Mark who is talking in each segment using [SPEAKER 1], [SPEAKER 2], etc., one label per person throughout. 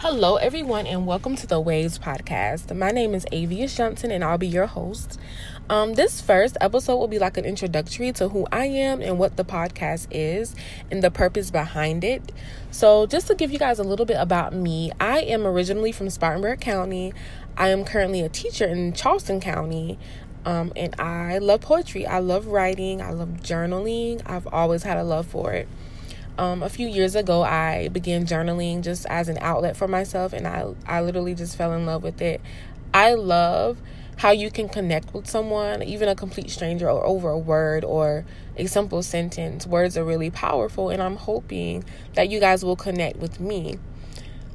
[SPEAKER 1] Hello, everyone, and welcome to the Waves podcast. My name is Avius Johnson, and I'll be your host. Um, this first episode will be like an introductory to who I am and what the podcast is and the purpose behind it. So, just to give you guys a little bit about me, I am originally from Spartanburg County. I am currently a teacher in Charleston County. Um, and I love poetry. I love writing. I love journaling. I've always had a love for it. Um, a few years ago, I began journaling just as an outlet for myself, and I, I literally just fell in love with it. I love how you can connect with someone, even a complete stranger, or over a word or a simple sentence. Words are really powerful, and I'm hoping that you guys will connect with me.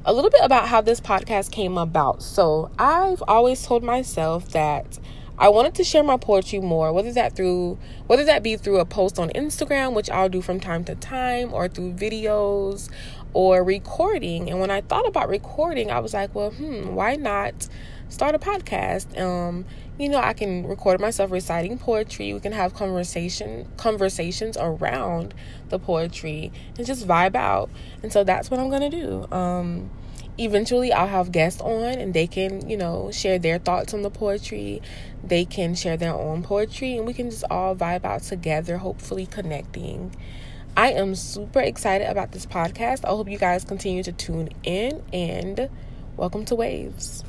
[SPEAKER 1] A little bit about how this podcast came about. So, I've always told myself that I wanted to share my poetry more, whether that through whether that be through a post on Instagram, which I'll do from time to time, or through videos or recording. And when I thought about recording, I was like, well, hmm, why not start a podcast? Um, you know, I can record myself reciting poetry. We can have conversation conversations around the poetry and just vibe out. And so that's what I'm gonna do. Um, eventually I'll have guests on and they can, you know, share their thoughts on the poetry. They can share their own poetry and we can just all vibe out together, hopefully connecting. I am super excited about this podcast. I hope you guys continue to tune in and welcome to Waves.